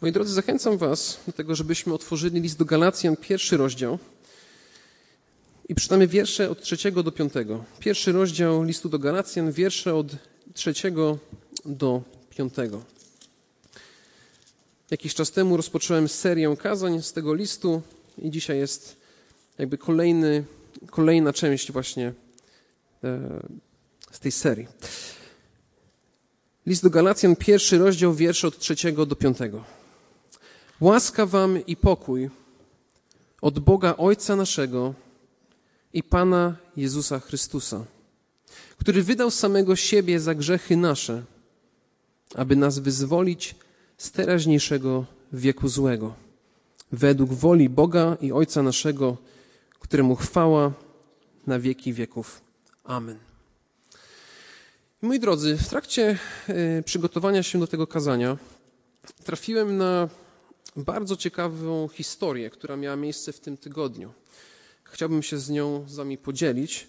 Moi drodzy, zachęcam Was do tego, żebyśmy otworzyli list do Galacjan, pierwszy rozdział i przeczytamy wiersze od trzeciego do piątego. Pierwszy rozdział listu do Galacjan, wiersze od trzeciego do piątego. Jakiś czas temu rozpocząłem serię kazań z tego listu i dzisiaj jest jakby kolejny, kolejna część właśnie e, z tej serii. List do Galacjan, pierwszy rozdział, wiersze od trzeciego do piątego. Łaska wam i pokój od Boga Ojca naszego i Pana Jezusa Chrystusa, który wydał samego siebie za grzechy nasze, aby nas wyzwolić z teraźniejszego wieku złego, według woli Boga i Ojca naszego, któremu chwała na wieki wieków. Amen. Moi drodzy, w trakcie e, przygotowania się do tego kazania trafiłem na bardzo ciekawą historię, która miała miejsce w tym tygodniu. Chciałbym się z nią z Wami podzielić.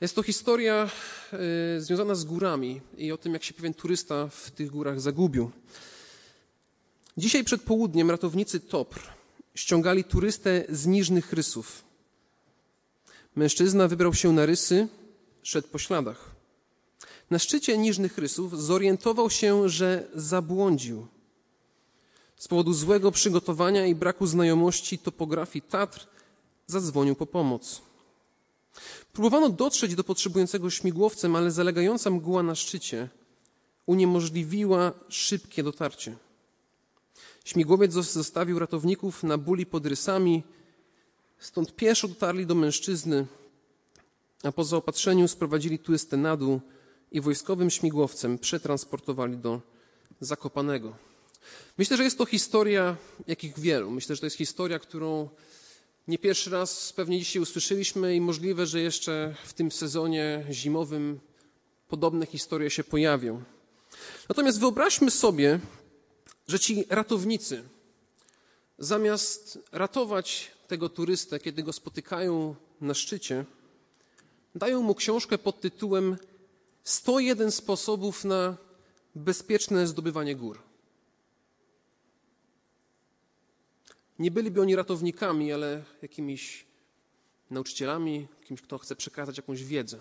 Jest to historia y, związana z górami i o tym, jak się pewien turysta w tych górach zagubił. Dzisiaj przed południem ratownicy TOPR ściągali turystę z Niżnych Rysów. Mężczyzna wybrał się na rysy, szedł po śladach. Na szczycie Niżnych Rysów zorientował się, że zabłądził. Z powodu złego przygotowania i braku znajomości topografii Tatr zadzwonił po pomoc. Próbowano dotrzeć do potrzebującego śmigłowcem, ale zalegająca mgła na szczycie uniemożliwiła szybkie dotarcie. Śmigłowiec zostawił ratowników na buli pod rysami, stąd pieszo dotarli do mężczyzny, a po zaopatrzeniu sprowadzili turystę na dół i wojskowym śmigłowcem przetransportowali do Zakopanego. Myślę, że jest to historia jakich wielu. Myślę, że to jest historia, którą nie pierwszy raz pewnie dzisiaj usłyszeliśmy i możliwe, że jeszcze w tym sezonie zimowym podobne historie się pojawią. Natomiast wyobraźmy sobie, że ci ratownicy, zamiast ratować tego turystę, kiedy go spotykają na szczycie, dają mu książkę pod tytułem 101 sposobów na bezpieczne zdobywanie gór. Nie byliby oni ratownikami, ale jakimiś nauczycielami, kimś, kto chce przekazać jakąś wiedzę.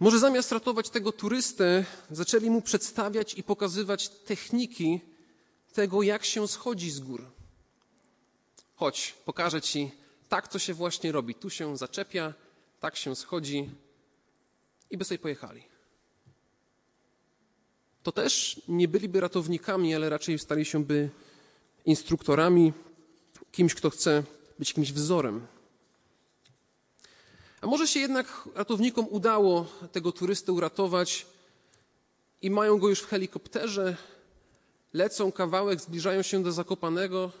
Może zamiast ratować tego turystę, zaczęli mu przedstawiać i pokazywać techniki tego, jak się schodzi z gór. Chodź, pokażę ci, tak to się właśnie robi. Tu się zaczepia, tak się schodzi i by sobie pojechali. To też nie byliby ratownikami, ale raczej stali się by instruktorami, kimś, kto chce być kimś wzorem. A może się jednak ratownikom udało tego turystę uratować i mają go już w helikopterze, lecą kawałek, zbliżają się do Zakopanego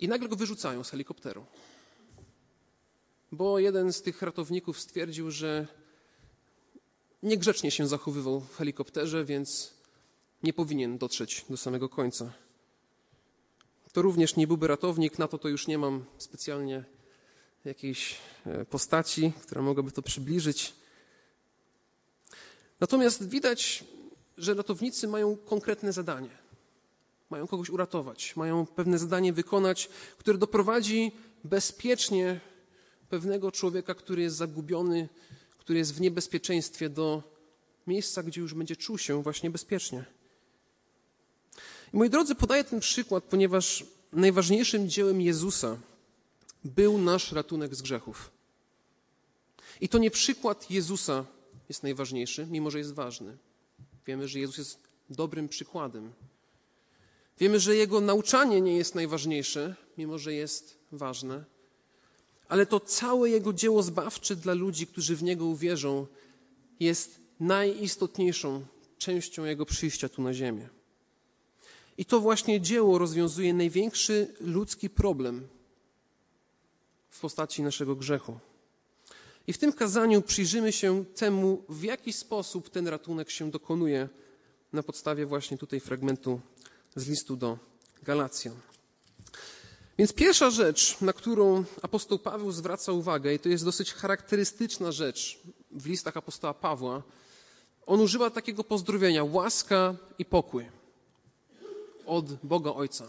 i nagle go wyrzucają z helikopteru. Bo jeden z tych ratowników stwierdził, że niegrzecznie się zachowywał w helikopterze, więc nie powinien dotrzeć do samego końca. To również nie byłby ratownik, na to to już nie mam specjalnie jakiejś e, postaci, która mogłaby to przybliżyć. Natomiast widać, że ratownicy mają konkretne zadanie. Mają kogoś uratować, mają pewne zadanie wykonać, które doprowadzi bezpiecznie pewnego człowieka, który jest zagubiony, który jest w niebezpieczeństwie, do miejsca, gdzie już będzie czuł się właśnie bezpiecznie. Moi drodzy, podaję ten przykład, ponieważ najważniejszym dziełem Jezusa był nasz ratunek z grzechów. I to nie przykład Jezusa jest najważniejszy, mimo że jest ważny. Wiemy, że Jezus jest dobrym przykładem. Wiemy, że Jego nauczanie nie jest najważniejsze, mimo że jest ważne, ale to całe Jego dzieło zbawcze dla ludzi, którzy w Niego uwierzą, jest najistotniejszą częścią Jego przyjścia tu na ziemię. I to właśnie dzieło rozwiązuje największy ludzki problem w postaci naszego grzechu. I w tym kazaniu przyjrzymy się temu, w jaki sposób ten ratunek się dokonuje na podstawie właśnie tutaj fragmentu z listu do Galacjan. Więc pierwsza rzecz, na którą apostoł Paweł zwraca uwagę, i to jest dosyć charakterystyczna rzecz w listach apostoła Pawła, on używa takiego pozdrowienia łaska i pokój. Od Boga Ojca.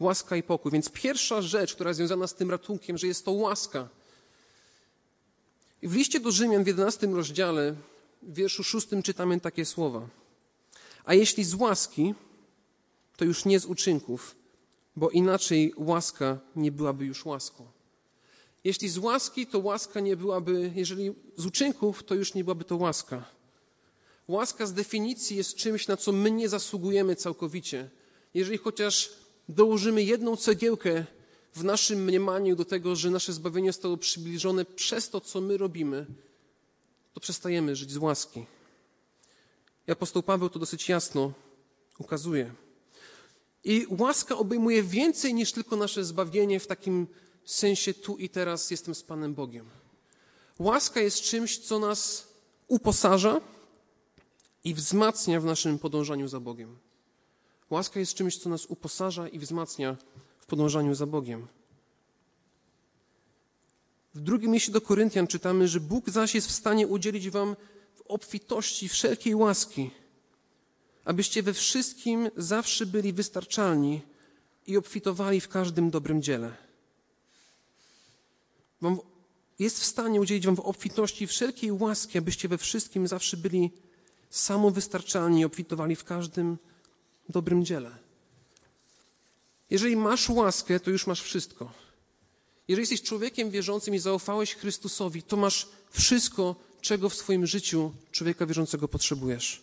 Łaska i pokój. Więc pierwsza rzecz, która jest związana z tym ratunkiem, że jest to łaska. I w liście do Rzymian w 11 rozdziale, w wierszu 6 czytamy takie słowa. A jeśli z łaski, to już nie z uczynków, bo inaczej łaska nie byłaby już łaską. Jeśli z łaski, to łaska nie byłaby, jeżeli z uczynków, to już nie byłaby to łaska. Łaska z definicji jest czymś, na co my nie zasługujemy całkowicie. Jeżeli chociaż dołożymy jedną cegiełkę w naszym mniemaniu do tego, że nasze zbawienie zostało przybliżone przez to, co my robimy, to przestajemy żyć z łaski. I apostoł Paweł to dosyć jasno ukazuje. I łaska obejmuje więcej niż tylko nasze zbawienie w takim sensie tu i teraz jestem z Panem Bogiem. Łaska jest czymś, co nas uposaża i wzmacnia w naszym podążaniu za Bogiem. Łaska jest czymś, co nas uposaża i wzmacnia w podążaniu za Bogiem. W drugim liście do Koryntian czytamy, że Bóg zaś jest w stanie udzielić wam w obfitości wszelkiej łaski, abyście we wszystkim zawsze byli wystarczalni i obfitowali w każdym dobrym dziele. Jest w stanie udzielić wam w obfitości wszelkiej łaski, abyście we wszystkim zawsze byli samowystarczalni i obfitowali w każdym dobrym dziele. Jeżeli masz łaskę, to już masz wszystko. Jeżeli jesteś człowiekiem wierzącym i zaufałeś Chrystusowi, to masz wszystko, czego w swoim życiu człowieka wierzącego potrzebujesz.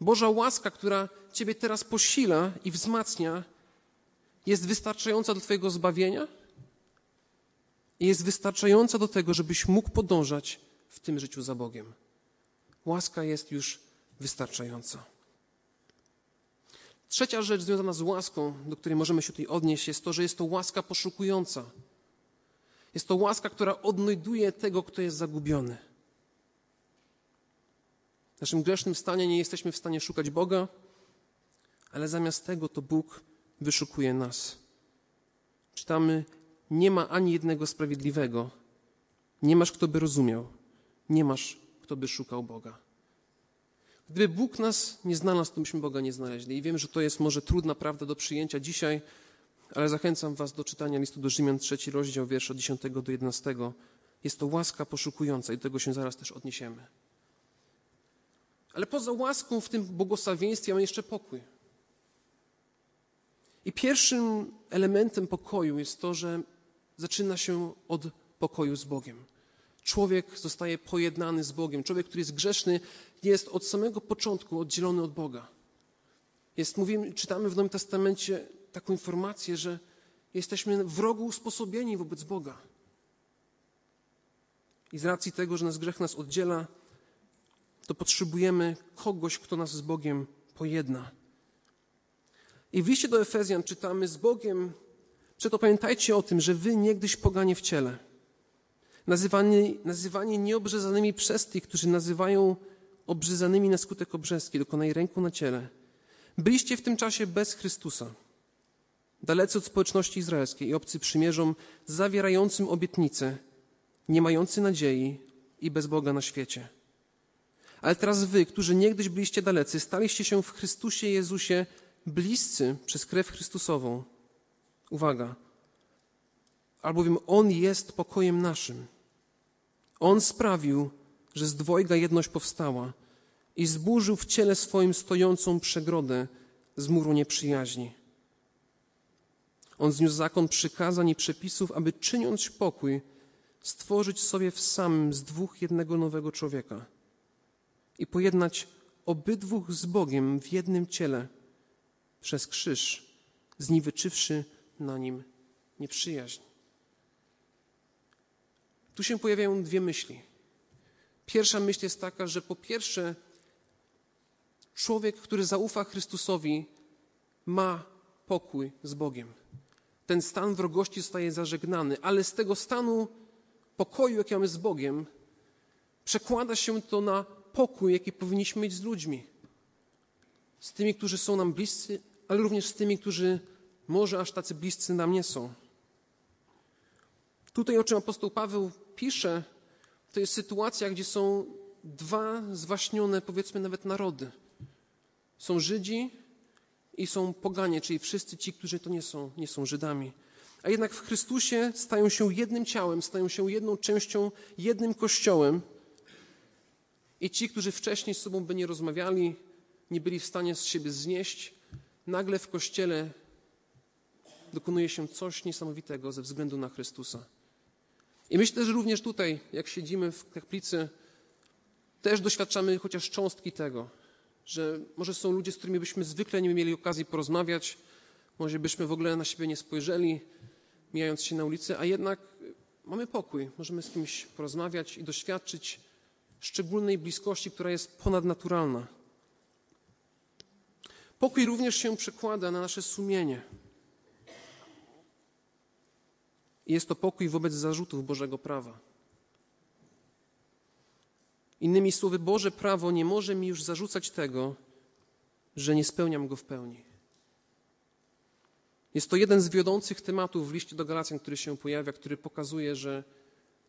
Boża łaska, która Ciebie teraz posila i wzmacnia, jest wystarczająca do Twojego zbawienia i jest wystarczająca do tego, żebyś mógł podążać w tym życiu za Bogiem. Łaska jest już wystarczająca. Trzecia rzecz związana z łaską, do której możemy się tutaj odnieść, jest to, że jest to łaska poszukująca. Jest to łaska, która odnajduje tego, kto jest zagubiony. W naszym grzesznym stanie nie jesteśmy w stanie szukać Boga, ale zamiast tego to Bóg wyszukuje nas. Czytamy: Nie ma ani jednego sprawiedliwego, nie masz kto by rozumiał, nie masz kto by szukał Boga. Gdyby Bóg nas nie znalazł, to byśmy Boga nie znaleźli. I wiem, że to jest może trudna prawda do przyjęcia dzisiaj, ale zachęcam Was do czytania listu do Rzymian, trzeci rozdział, wiersz od 10 do 11. Jest to łaska poszukująca i do tego się zaraz też odniesiemy. Ale poza łaską w tym błogosławieństwie mamy jeszcze pokój. I pierwszym elementem pokoju jest to, że zaczyna się od pokoju z Bogiem. Człowiek zostaje pojednany z Bogiem. Człowiek, który jest grzeszny, jest od samego początku oddzielony od Boga. Jest, mówimy, czytamy w Nowym Testamencie taką informację, że jesteśmy wrogo usposobieni wobec Boga. I z racji tego, że nas grzech nas oddziela, to potrzebujemy kogoś, kto nas z Bogiem pojedna. I w liście do Efezjan czytamy z Bogiem, przeto pamiętajcie o tym, że wy niegdyś poganie w ciele, nazywani, nazywani nieobrzezanymi przez tych, którzy nazywają obrzezanymi na skutek obrzezki, dokonaj ręku na ciele. Byliście w tym czasie bez Chrystusa, dalecy od społeczności izraelskiej i obcy przymierzom, zawierającym obietnice, nie mający nadziei i bez Boga na świecie. Ale teraz wy, którzy niegdyś byliście dalecy, staliście się w Chrystusie Jezusie bliscy przez krew Chrystusową. Uwaga, albowiem On jest pokojem naszym. On sprawił, że z dwojga jedność powstała i zburzył w ciele swoim stojącą przegrodę z muru nieprzyjaźni. On zniósł zakon przykazań i przepisów, aby czyniąc pokój, stworzyć sobie w samym z dwóch jednego nowego człowieka i pojednać obydwóch z Bogiem w jednym ciele przez krzyż, zniweczywszy na nim nieprzyjaźń. Tu się pojawiają dwie myśli. Pierwsza myśl jest taka, że po pierwsze, człowiek, który zaufa Chrystusowi, ma pokój z Bogiem. Ten stan wrogości zostaje zażegnany, ale z tego stanu pokoju, jaki mamy z Bogiem, przekłada się to na pokój, jaki powinniśmy mieć z ludźmi. Z tymi, którzy są nam bliscy, ale również z tymi, którzy może aż tacy bliscy nam nie są. Tutaj, o czym apostoł Paweł pisze, to jest sytuacja, gdzie są dwa zwaśnione, powiedzmy nawet narody. Są Żydzi i są poganie, czyli wszyscy ci, którzy to nie są, nie są Żydami. A jednak w Chrystusie stają się jednym ciałem, stają się jedną częścią, jednym kościołem. I ci, którzy wcześniej z sobą by nie rozmawiali, nie byli w stanie z siebie znieść, nagle w kościele dokonuje się coś niesamowitego ze względu na Chrystusa. I myślę, że również tutaj, jak siedzimy w kaplicy, też doświadczamy chociaż cząstki tego, że może są ludzie, z którymi byśmy zwykle nie mieli okazji porozmawiać, może byśmy w ogóle na siebie nie spojrzeli, mijając się na ulicy, a jednak mamy pokój, możemy z kimś porozmawiać i doświadczyć szczególnej bliskości, która jest ponadnaturalna. Pokój również się przekłada na nasze sumienie. Jest to pokój wobec zarzutów Bożego prawa. Innymi słowy, Boże prawo nie może mi już zarzucać tego, że nie spełniam go w pełni. Jest to jeden z wiodących tematów w liście do Galacjan, który się pojawia, który pokazuje, że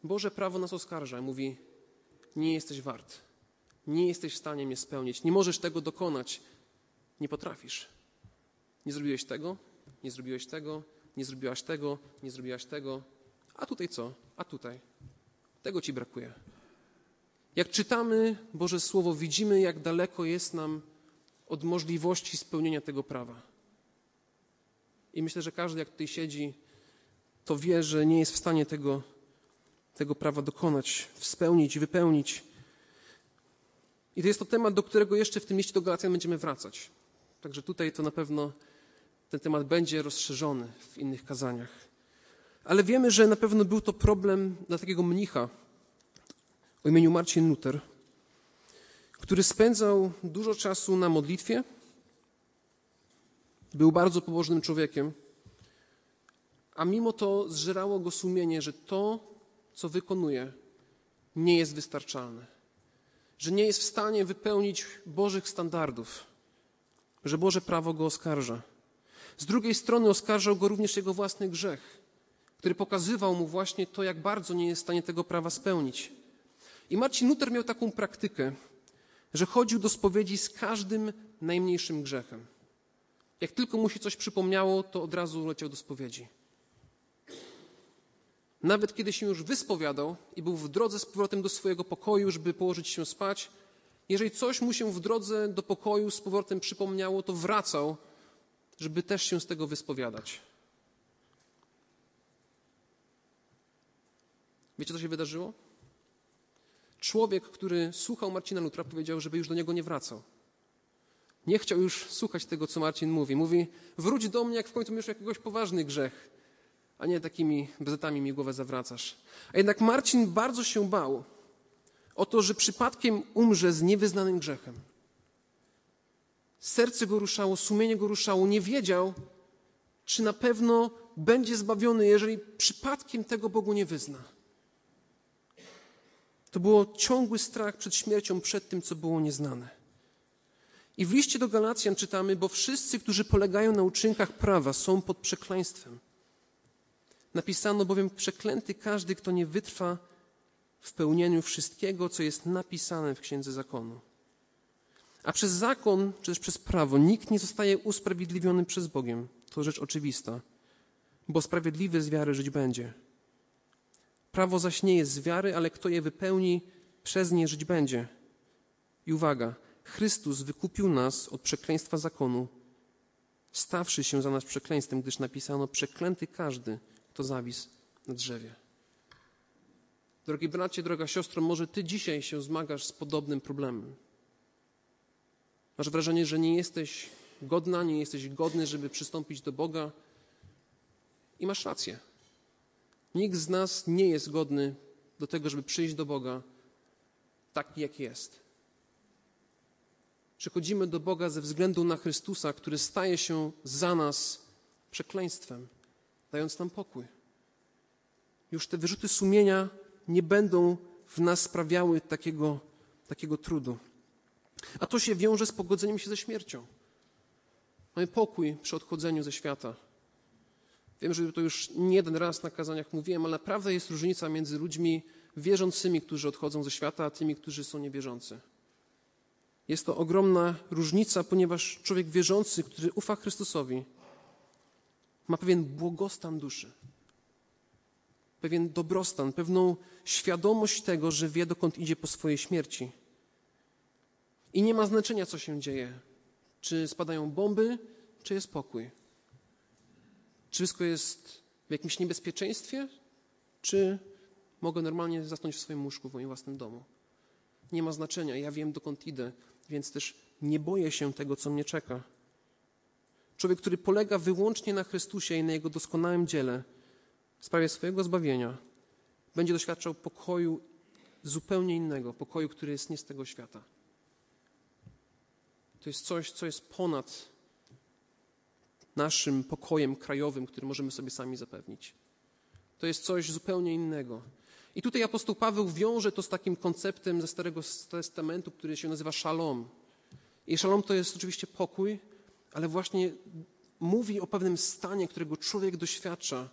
Boże prawo nas oskarża. Mówi: Nie jesteś wart, nie jesteś w stanie mnie spełnić, nie możesz tego dokonać, nie potrafisz. Nie zrobiłeś tego, nie zrobiłeś tego, nie zrobiłaś tego, nie zrobiłaś tego. A tutaj co? A tutaj. Tego ci brakuje. Jak czytamy Boże Słowo, widzimy, jak daleko jest nam od możliwości spełnienia tego prawa. I myślę, że każdy, jak tutaj siedzi, to wie, że nie jest w stanie tego, tego prawa dokonać, spełnić, wypełnić. I to jest to temat, do którego jeszcze w tym liście do Galacjan będziemy wracać. Także tutaj to na pewno ten temat będzie rozszerzony w innych kazaniach. Ale wiemy, że na pewno był to problem dla takiego mnicha o imieniu Marcin Luther, który spędzał dużo czasu na modlitwie, był bardzo pobożnym człowiekiem, a mimo to zżerało go sumienie, że to, co wykonuje, nie jest wystarczalne, że nie jest w stanie wypełnić Bożych standardów, że Boże prawo go oskarża. Z drugiej strony oskarżał go również jego własny grzech, który pokazywał mu właśnie to, jak bardzo nie jest w stanie tego prawa spełnić. I Marcin Luther miał taką praktykę, że chodził do spowiedzi z każdym najmniejszym grzechem. Jak tylko mu się coś przypomniało, to od razu leciał do spowiedzi. Nawet kiedy się już wyspowiadał i był w drodze z powrotem do swojego pokoju, żeby położyć się spać, jeżeli coś mu się w drodze do pokoju z powrotem przypomniało, to wracał, żeby też się z tego wyspowiadać. Wiecie, co się wydarzyło? Człowiek, który słuchał Marcina Lutra, powiedział, żeby już do niego nie wracał. Nie chciał już słuchać tego, co Marcin mówi. Mówi, wróć do mnie, jak w końcu miesz jakiegoś poważny grzech, a nie takimi bzetami mi głowę zawracasz. A jednak Marcin bardzo się bał o to, że przypadkiem umrze z niewyznanym grzechem. Serce go ruszało, sumienie go ruszało, nie wiedział, czy na pewno będzie zbawiony, jeżeli przypadkiem tego Bogu nie wyzna. To było ciągły strach przed śmiercią, przed tym, co było nieznane. I w liście do Galacjan czytamy, bo wszyscy, którzy polegają na uczynkach prawa, są pod przekleństwem. Napisano bowiem, przeklęty każdy, kto nie wytrwa w pełnieniu wszystkiego, co jest napisane w Księdze Zakonu. A przez zakon, czy też przez prawo, nikt nie zostaje usprawiedliwiony przez Bogiem. To rzecz oczywista, bo sprawiedliwy z wiary żyć będzie. Prawo zaś nie jest z wiary, ale kto je wypełni, przez nie żyć będzie. I uwaga, Chrystus wykupił nas od przekleństwa zakonu, stawszy się za nas przekleństwem, gdyż napisano: Przeklęty każdy, kto zawisł na drzewie. Drogi bracie, droga siostro, może ty dzisiaj się zmagasz z podobnym problemem. Masz wrażenie, że nie jesteś godna, nie jesteś godny, żeby przystąpić do Boga. I masz rację. Nikt z nas nie jest godny do tego, żeby przyjść do Boga taki, jak jest. Przychodzimy do Boga ze względu na Chrystusa, który staje się za nas przekleństwem, dając nam pokój. Już te wyrzuty sumienia nie będą w nas sprawiały takiego, takiego trudu. A to się wiąże z pogodzeniem się ze śmiercią. Mamy pokój przy odchodzeniu ze świata. Wiem, że to już nie jeden raz na kazaniach mówiłem, ale naprawdę jest różnica między ludźmi wierzącymi, którzy odchodzą ze świata, a tymi, którzy są niewierzący. Jest to ogromna różnica, ponieważ człowiek wierzący, który ufa Chrystusowi, ma pewien błogostan duszy, pewien dobrostan, pewną świadomość tego, że wie, dokąd idzie po swojej śmierci. I nie ma znaczenia, co się dzieje. Czy spadają bomby, czy jest pokój. Czy wszystko jest w jakimś niebezpieczeństwie, czy mogę normalnie zasnąć w swoim łóżku w moim własnym domu. Nie ma znaczenia, ja wiem, dokąd idę, więc też nie boję się tego, co mnie czeka. Człowiek, który polega wyłącznie na Chrystusie i na Jego doskonałym dziele w sprawie swojego zbawienia, będzie doświadczał pokoju zupełnie innego, pokoju, który jest nie z tego świata. To jest coś, co jest ponad naszym pokojem krajowym, który możemy sobie sami zapewnić. To jest coś zupełnie innego. I tutaj apostoł Paweł wiąże to z takim konceptem ze Starego Testamentu, który się nazywa szalom. I szalom to jest oczywiście pokój, ale właśnie mówi o pewnym stanie, którego człowiek doświadcza,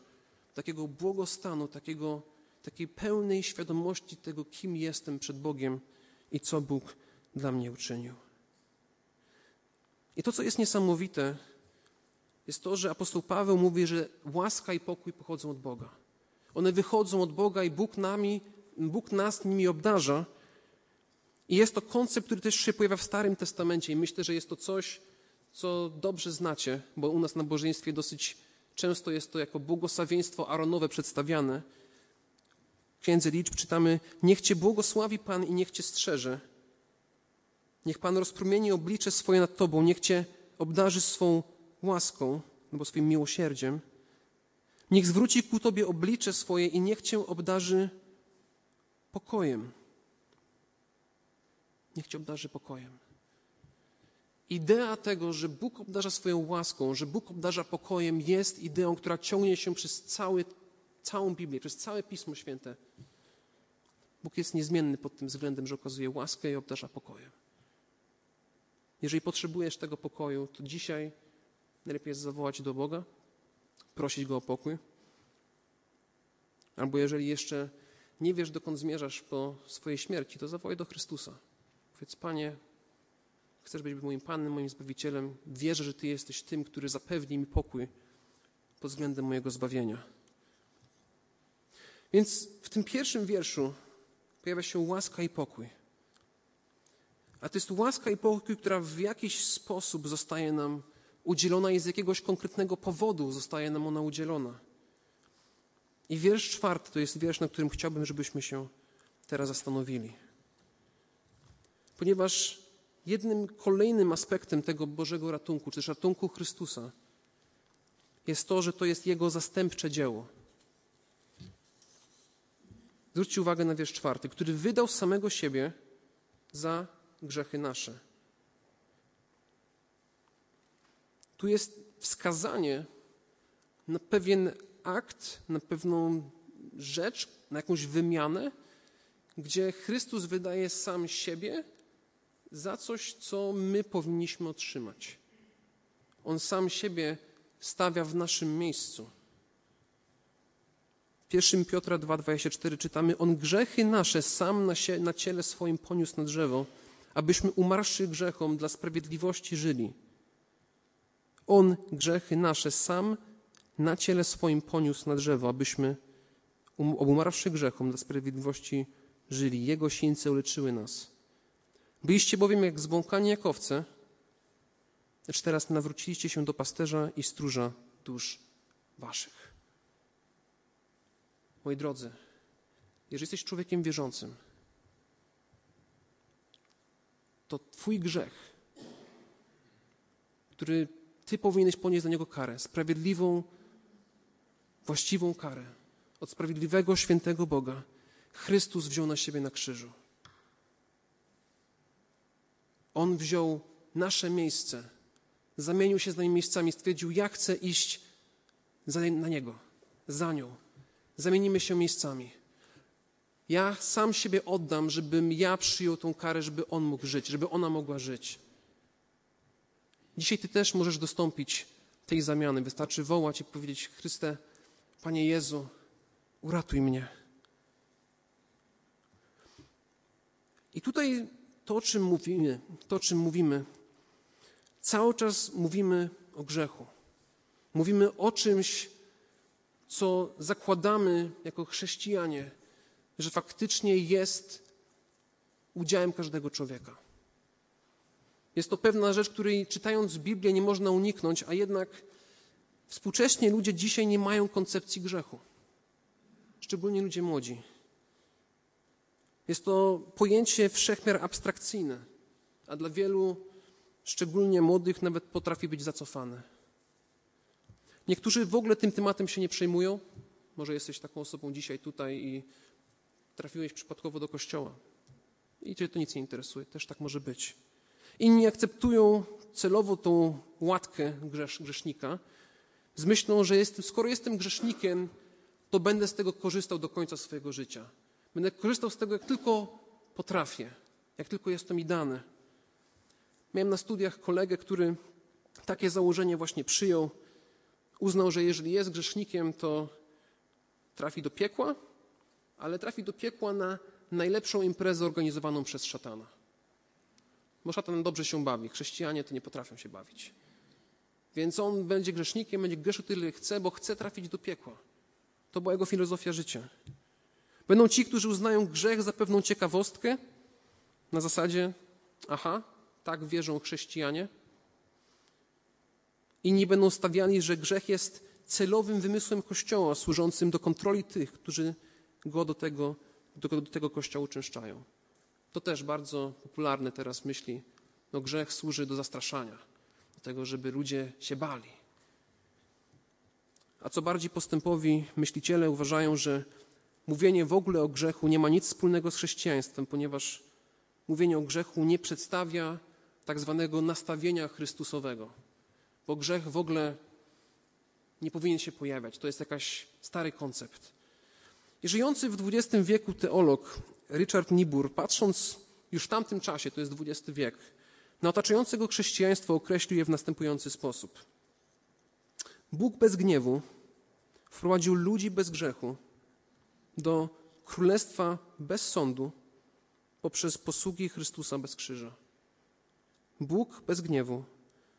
takiego błogostanu, takiego, takiej pełnej świadomości tego, kim jestem przed Bogiem i co Bóg dla mnie uczynił. I to, co jest niesamowite, jest to, że apostoł Paweł mówi, że łaska i pokój pochodzą od Boga. One wychodzą od Boga i Bóg, nami, Bóg nas nimi obdarza. I jest to koncept, który też się pojawia w Starym Testamencie i myślę, że jest to coś, co dobrze znacie, bo u nas na bożeństwie dosyć często jest to jako błogosławieństwo Aaronowe przedstawiane. W Księdze Liczb czytamy, niech Cię błogosławi Pan i niech Cię strzeże. Niech Pan rozpromieni oblicze swoje nad Tobą, niech Cię obdarzy swą łaską albo swoim miłosierdziem. Niech zwróci ku Tobie oblicze swoje i niech Cię obdarzy pokojem. Niech Cię obdarzy pokojem. Idea tego, że Bóg obdarza swoją łaską, że Bóg obdarza pokojem, jest ideą, która ciągnie się przez cały, całą Biblię, przez całe Pismo Święte. Bóg jest niezmienny pod tym względem, że okazuje łaskę i obdarza pokojem. Jeżeli potrzebujesz tego pokoju, to dzisiaj najlepiej jest zawołać do Boga, prosić Go o pokój. Albo jeżeli jeszcze nie wiesz, dokąd zmierzasz po swojej śmierci, to zawołaj do Chrystusa. Powiedz, Panie, chcesz być moim Panem, moim Zbawicielem. Wierzę, że Ty jesteś tym, który zapewni mi pokój pod względem mojego zbawienia. Więc w tym pierwszym wierszu pojawia się łaska i pokój. A to jest łaska i pokój, która w jakiś sposób zostaje nam udzielona i z jakiegoś konkretnego powodu zostaje nam ona udzielona. I wiersz czwarty to jest wiersz, na którym chciałbym, żebyśmy się teraz zastanowili. Ponieważ jednym kolejnym aspektem tego Bożego ratunku, czy też ratunku Chrystusa, jest to, że to jest Jego zastępcze dzieło. Zwróćcie uwagę na wiersz czwarty, który wydał samego siebie za grzechy nasze. Tu jest wskazanie na pewien akt, na pewną rzecz, na jakąś wymianę, gdzie Chrystus wydaje sam siebie za coś, co my powinniśmy otrzymać. On sam siebie stawia w naszym miejscu. W 1 Piotra 2,24 czytamy: On grzechy nasze sam na, ciele swoim poniósł na drzewo, abyśmy umarszy grzechom dla sprawiedliwości żyli. On grzechy nasze sam na ciele swoim poniósł na drzewo, abyśmy um, obumarwszy grzechom dla sprawiedliwości żyli. Jego sieńce uleczyły nas. Byliście bowiem jak zbłąkani jak owce, lecz teraz nawróciliście się do pasterza i stróża dusz waszych. Moi drodzy, jeżeli jesteś człowiekiem wierzącym, to twój grzech, który ty powinieneś ponieść za niego karę, sprawiedliwą, właściwą karę od sprawiedliwego, świętego Boga. Chrystus wziął na siebie na krzyżu. On wziął nasze miejsce, zamienił się z nami miejscami, stwierdził: Ja chcę iść za, na Niego, za nią. Zamienimy się miejscami. Ja sam siebie oddam, żebym ja przyjął tą karę, żeby On mógł żyć, żeby ona mogła żyć. Dzisiaj Ty też możesz dostąpić tej zamiany. Wystarczy wołać i powiedzieć: Chryste, Panie Jezu, uratuj mnie. I tutaj to, o czym mówimy, to, o czym mówimy, cały czas mówimy o grzechu. Mówimy o czymś, co zakładamy jako chrześcijanie, że faktycznie jest udziałem każdego człowieka. Jest to pewna rzecz, której czytając Biblię nie można uniknąć, a jednak współcześnie ludzie dzisiaj nie mają koncepcji grzechu. Szczególnie ludzie młodzi. Jest to pojęcie wszechmiar abstrakcyjne, a dla wielu, szczególnie młodych, nawet potrafi być zacofane. Niektórzy w ogóle tym tematem się nie przejmują. Może jesteś taką osobą dzisiaj tutaj i trafiłeś przypadkowo do kościoła i cię to nic nie interesuje. Też tak może być. Inni akceptują celowo tą łatkę grzesz, grzesznika z myślą, że jest, skoro jestem grzesznikiem, to będę z tego korzystał do końca swojego życia. Będę korzystał z tego, jak tylko potrafię, jak tylko jest to mi dane. Miałem na studiach kolegę, który takie założenie właśnie przyjął. Uznał, że jeżeli jest grzesznikiem, to trafi do piekła, ale trafi do piekła na najlepszą imprezę organizowaną przez szatana. Bo szatan dobrze się bawi, chrześcijanie to nie potrafią się bawić. Więc on będzie grzesznikiem, będzie grzeszył tyle chce, bo chce trafić do piekła. To była jego filozofia życia. Będą ci, którzy uznają grzech za pewną ciekawostkę, na zasadzie, aha, tak wierzą chrześcijanie. Inni będą stawiali, że grzech jest celowym wymysłem Kościoła, służącym do kontroli tych, którzy go do tego, do, do tego Kościoła uczęszczają. To też bardzo popularne teraz myśli. No grzech służy do zastraszania, do tego, żeby ludzie się bali. A co bardziej postępowi myśliciele uważają, że mówienie w ogóle o grzechu nie ma nic wspólnego z chrześcijaństwem, ponieważ mówienie o grzechu nie przedstawia tak zwanego nastawienia Chrystusowego, bo grzech w ogóle nie powinien się pojawiać. To jest jakiś stary koncept. Żyjący w XX wieku teolog Richard Niebuhr, patrząc już w tamtym czasie, to jest XX wiek, na otaczające go chrześcijaństwo określił je w następujący sposób. Bóg bez gniewu wprowadził ludzi bez grzechu do królestwa bez sądu poprzez posługi Chrystusa bez krzyża. Bóg bez gniewu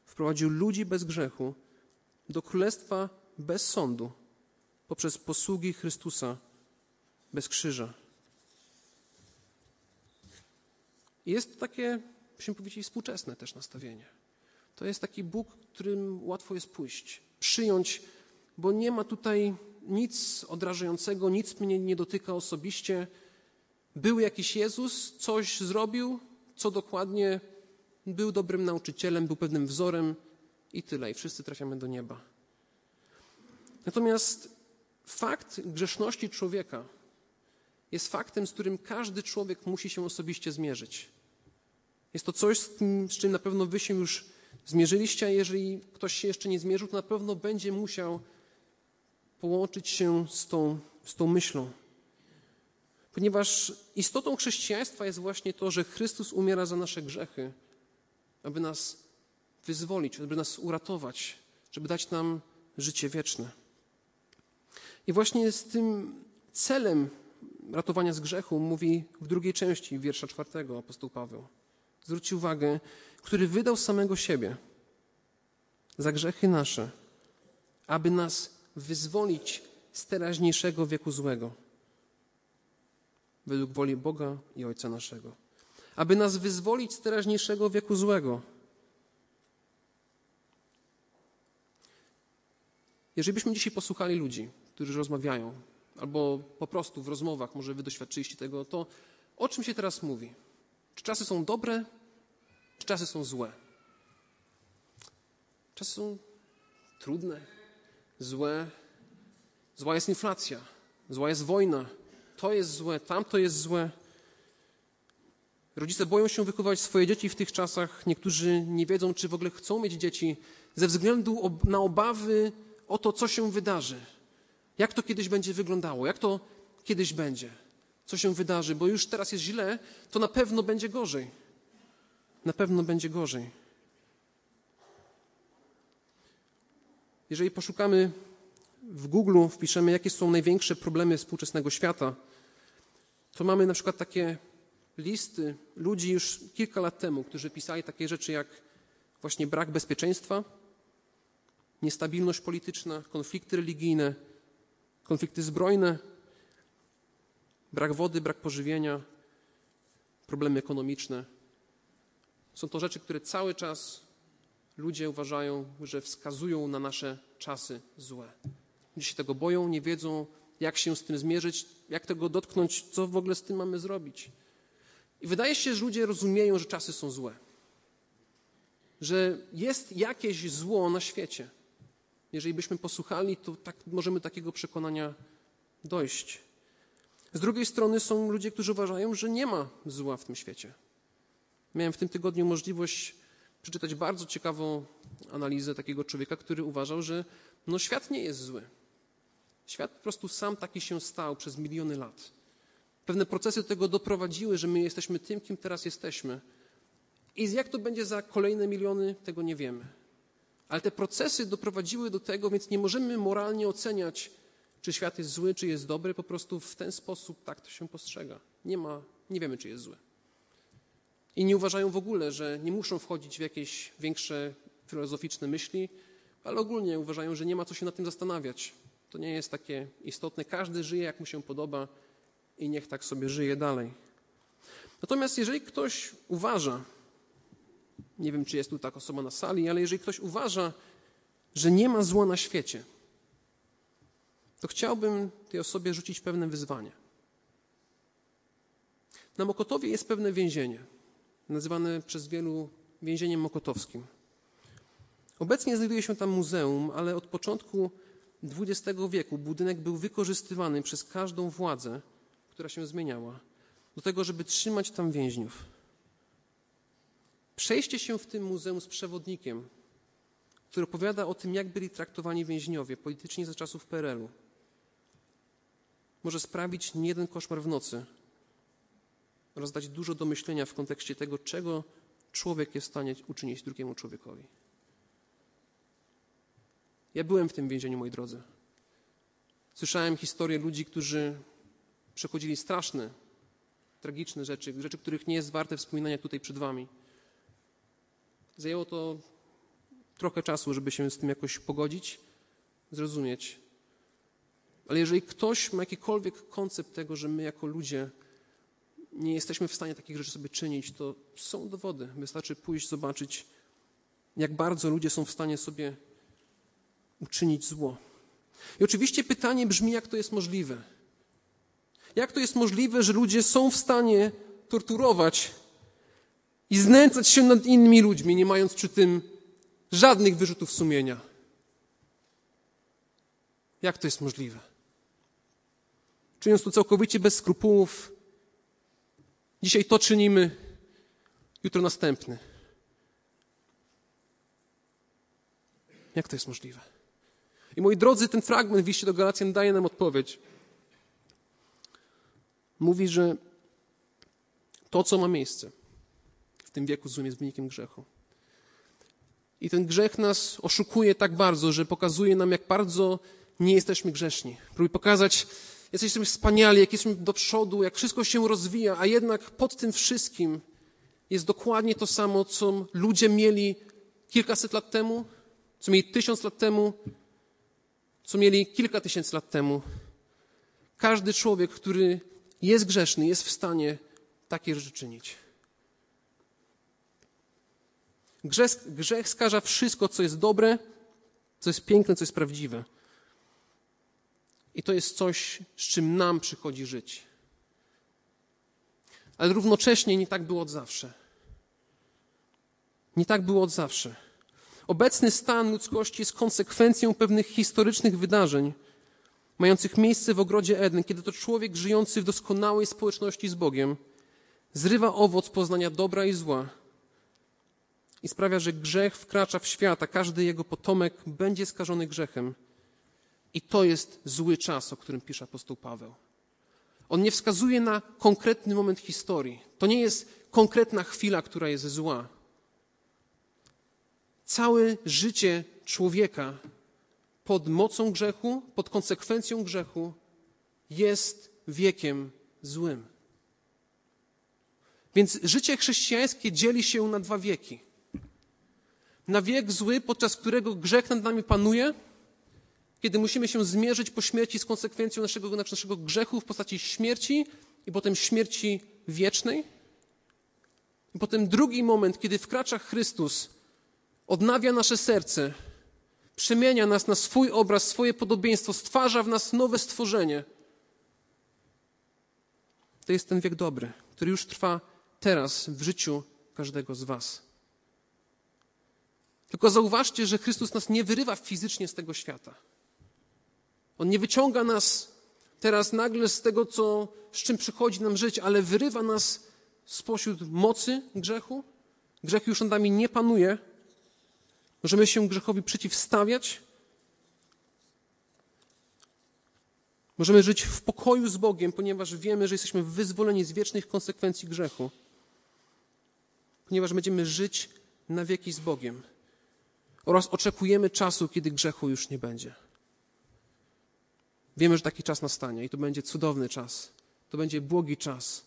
wprowadził ludzi bez grzechu do królestwa bez sądu poprzez posługi Chrystusa bez krzyża. Jest to takie, musimy powiedzieć, współczesne też nastawienie. To jest taki Bóg, którym łatwo jest pójść, przyjąć, bo nie ma tutaj nic odrażającego, nic mnie nie dotyka osobiście. Był jakiś Jezus, coś zrobił, co dokładnie był dobrym nauczycielem, był pewnym wzorem i tyle, i wszyscy trafiamy do nieba. Natomiast fakt grzeszności człowieka jest faktem, z którym każdy człowiek musi się osobiście zmierzyć. Jest to coś, z, tym, z czym na pewno wy się już zmierzyliście, a jeżeli ktoś się jeszcze nie zmierzył, to na pewno będzie musiał połączyć się z tą, z tą myślą. Ponieważ istotą chrześcijaństwa jest właśnie to, że Chrystus umiera za nasze grzechy, aby nas wyzwolić, aby nas uratować, żeby dać nam życie wieczne. I właśnie z tym celem ratowania z grzechu mówi w drugiej części wiersza czwartego apostoł Paweł. Zwróćcie uwagę, który wydał samego siebie za grzechy nasze, aby nas wyzwolić z teraźniejszego wieku złego, według woli Boga i Ojca naszego. Aby nas wyzwolić z teraźniejszego wieku złego. Jeżeli byśmy dzisiaj posłuchali ludzi, którzy rozmawiają, albo po prostu w rozmowach, może wy doświadczyliście tego, to o czym się teraz mówi? Czy czasy są dobre, czy czasy są złe? Czasy są trudne, złe. Zła jest inflacja, zła jest wojna, to jest złe, tamto jest złe. Rodzice boją się wychować swoje dzieci w tych czasach. Niektórzy nie wiedzą, czy w ogóle chcą mieć dzieci ze względu na obawy o to, co się wydarzy. Jak to kiedyś będzie wyglądało? Jak to kiedyś będzie? Co się wydarzy? Bo już teraz jest źle, to na pewno będzie gorzej. Na pewno będzie gorzej. Jeżeli poszukamy w Google, wpiszemy, jakie są największe problemy współczesnego świata, to mamy na przykład takie listy ludzi już kilka lat temu, którzy pisali takie rzeczy jak właśnie brak bezpieczeństwa, niestabilność polityczna, konflikty religijne, konflikty zbrojne, brak wody, brak pożywienia, problemy ekonomiczne. Są to rzeczy, które cały czas ludzie uważają, że wskazują na nasze czasy złe. Ludzie się tego boją, nie wiedzą, jak się z tym zmierzyć, jak tego dotknąć, co w ogóle z tym mamy zrobić. I wydaje się, że ludzie rozumieją, że czasy są złe. Że jest jakieś zło na świecie. Jeżeli byśmy posłuchali, to tak, możemy takiego przekonania dojść. Z drugiej strony są ludzie, którzy uważają, że nie ma zła w tym świecie. Miałem w tym tygodniu możliwość przeczytać bardzo ciekawą analizę takiego człowieka, który uważał, że no, świat nie jest zły. Świat po prostu sam taki się stał przez miliony lat. Pewne procesy do tego doprowadziły, że my jesteśmy tym, kim teraz jesteśmy. I jak to będzie za kolejne miliony, tego nie wiemy. Ale te procesy doprowadziły do tego, więc nie możemy moralnie oceniać, czy świat jest zły, czy jest dobry. Po prostu w ten sposób tak to się postrzega. Nie ma, nie wiemy, czy jest zły. I nie uważają w ogóle, że nie muszą wchodzić w jakieś większe filozoficzne myśli, ale ogólnie uważają, że nie ma co się nad tym zastanawiać. To nie jest takie istotne. Każdy żyje, jak mu się podoba i niech tak sobie żyje dalej. Natomiast jeżeli ktoś uważa, nie wiem, czy jest tu taka osoba na sali, ale jeżeli ktoś uważa, że nie ma zła na świecie, to chciałbym tej osobie rzucić pewne wyzwanie. Na Mokotowie jest pewne więzienie, nazywane przez wielu więzieniem mokotowskim. Obecnie znajduje się tam muzeum, ale od początku XX wieku budynek był wykorzystywany przez każdą władzę, która się zmieniała, do tego, żeby trzymać tam więźniów. Przejście się w tym muzeum z przewodnikiem, który opowiada o tym, jak byli traktowani więźniowie politycznie za czasów PRL-u, może sprawić nie jeden koszmar w nocy oraz dać dużo do myślenia w kontekście tego, czego człowiek jest w stanie uczynić drugiemu człowiekowi. Ja byłem w tym więzieniu, moi drodzy. Słyszałem historię ludzi, którzy przechodzili straszne, tragiczne rzeczy, rzeczy, których nie jest warte wspominania tutaj przed Wami. Zajęło to trochę czasu, żeby się z tym jakoś pogodzić, zrozumieć. Ale jeżeli ktoś ma jakikolwiek koncept tego, że my jako ludzie nie jesteśmy w stanie takich rzeczy sobie czynić, to są dowody. Wystarczy pójść, zobaczyć, jak bardzo ludzie są w stanie sobie uczynić zło. I oczywiście pytanie brzmi, jak to jest możliwe? Jak to jest możliwe, że ludzie są w stanie torturować i znęcać się nad innymi ludźmi, nie mając przy tym żadnych wyrzutów sumienia? Jak to jest możliwe? Czyniąc to całkowicie bez skrupułów, dzisiaj to czynimy, jutro następny. Jak to jest możliwe? I moi drodzy, ten fragment w liście do Galacjan daje nam odpowiedź. Mówi, że to, co ma miejsce tym wieku złym jest wynikiem grzechu. I ten grzech nas oszukuje tak bardzo, że pokazuje nam, jak bardzo nie jesteśmy grzeszni. Próbuje pokazać, jesteśmy wspaniali, jak jesteśmy do przodu, jak wszystko się rozwija, a jednak pod tym wszystkim jest dokładnie to samo, co ludzie mieli kilkaset lat temu, co mieli tysiąc lat temu, co mieli kilka tysięcy lat temu. Każdy człowiek, który jest grzeszny, jest w stanie takie rzeczy czynić. Grzech, grzech skaża wszystko, co jest dobre, co jest piękne, co jest prawdziwe. I to jest coś, z czym nam przychodzi żyć. Ale równocześnie nie tak było od zawsze. Nie tak było od zawsze. Obecny stan ludzkości jest konsekwencją pewnych historycznych wydarzeń, mających miejsce w ogrodzie Eden, kiedy to człowiek żyjący w doskonałej społeczności z Bogiem zrywa owoc poznania dobra i zła i sprawia, że grzech wkracza w świat, a każdy jego potomek będzie skażony grzechem. I to jest zły czas, o którym pisze apostoł Paweł. On nie wskazuje na konkretny moment historii. To nie jest konkretna chwila, która jest zła. Całe życie człowieka pod mocą grzechu, pod konsekwencją grzechu jest wiekiem złym. Więc życie chrześcijańskie dzieli się na dwa wieki. Na wiek zły, podczas którego grzech nad nami panuje, kiedy musimy się zmierzyć po śmierci z konsekwencją naszego, naszego grzechu w postaci śmierci i potem śmierci wiecznej. I potem drugi moment, kiedy wkracza Chrystus, odnawia nasze serce, przemienia nas na swój obraz, swoje podobieństwo, stwarza w nas nowe stworzenie. To jest ten wiek dobry, który już trwa teraz w życiu każdego z Was. Tylko zauważcie, że Chrystus nas nie wyrywa fizycznie z tego świata. On nie wyciąga nas teraz nagle z tego, co, z czym przychodzi nam żyć, ale wyrywa nas spośród mocy grzechu. Grzech już nad nami nie panuje. Możemy się grzechowi przeciwstawiać. Możemy żyć w pokoju z Bogiem, ponieważ wiemy, że jesteśmy wyzwoleni z wiecznych konsekwencji grzechu. Ponieważ będziemy żyć na wieki z Bogiem. Oraz oczekujemy czasu, kiedy grzechu już nie będzie. Wiemy, że taki czas nastanie i to będzie cudowny czas. To będzie błogi czas.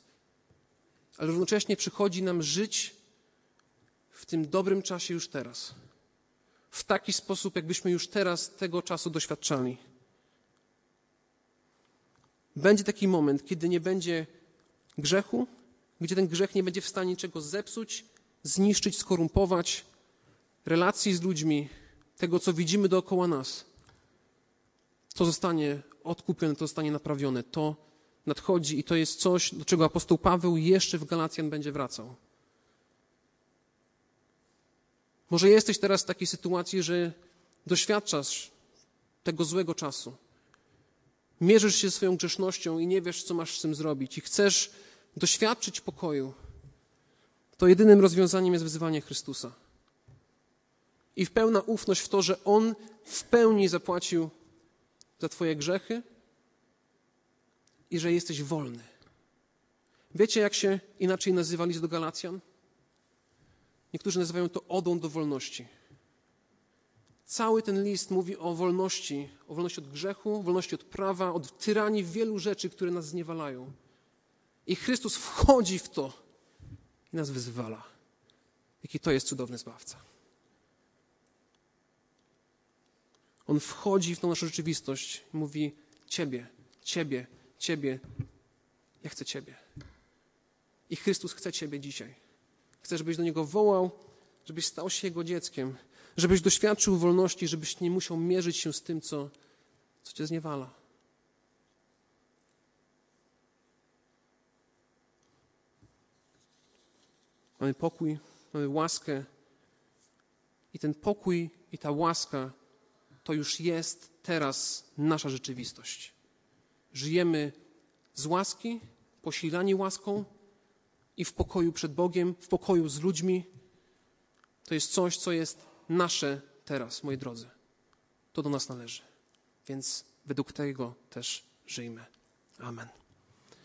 Ale równocześnie przychodzi nam żyć w tym dobrym czasie już teraz. W taki sposób, jakbyśmy już teraz tego czasu doświadczali. Będzie taki moment, kiedy nie będzie grzechu, gdzie ten grzech nie będzie w stanie niczego zepsuć, zniszczyć, skorumpować relacji z ludźmi, tego, co widzimy dookoła nas. To zostanie odkupione, to zostanie naprawione. To nadchodzi i to jest coś, do czego apostoł Paweł jeszcze w Galacjan będzie wracał. Może jesteś teraz w takiej sytuacji, że doświadczasz tego złego czasu. Mierzysz się swoją grzesznością i nie wiesz, co masz z tym zrobić, i chcesz doświadczyć pokoju. To jedynym rozwiązaniem jest wyzywanie Chrystusa. I w pełna ufność w to, że On w pełni zapłacił za Twoje grzechy i że jesteś wolny. Wiecie, jak się inaczej nazywa list do Galacjan? Niektórzy nazywają to odą do wolności. Cały ten list mówi o wolności, o wolności od grzechu, wolności od prawa, od tyranii wielu rzeczy, które nas zniewalają. I Chrystus wchodzi w to i nas wyzwala. Jaki to jest cudowny zbawca. On wchodzi w tą naszą rzeczywistość i mówi: Ciebie, Ciebie, Ciebie, ja chcę Ciebie. I Chrystus chce Ciebie dzisiaj. Chce, żebyś do Niego wołał, żebyś stał się Jego dzieckiem, żebyś doświadczył wolności, żebyś nie musiał mierzyć się z tym, co, co Cię zniewala. Mamy pokój, mamy łaskę i ten pokój i ta łaska to już jest teraz nasza rzeczywistość. Żyjemy z łaski, posilani łaską i w pokoju przed Bogiem, w pokoju z ludźmi. To jest coś, co jest nasze teraz, moi drodzy. To do nas należy. Więc według tego też żyjmy. Amen.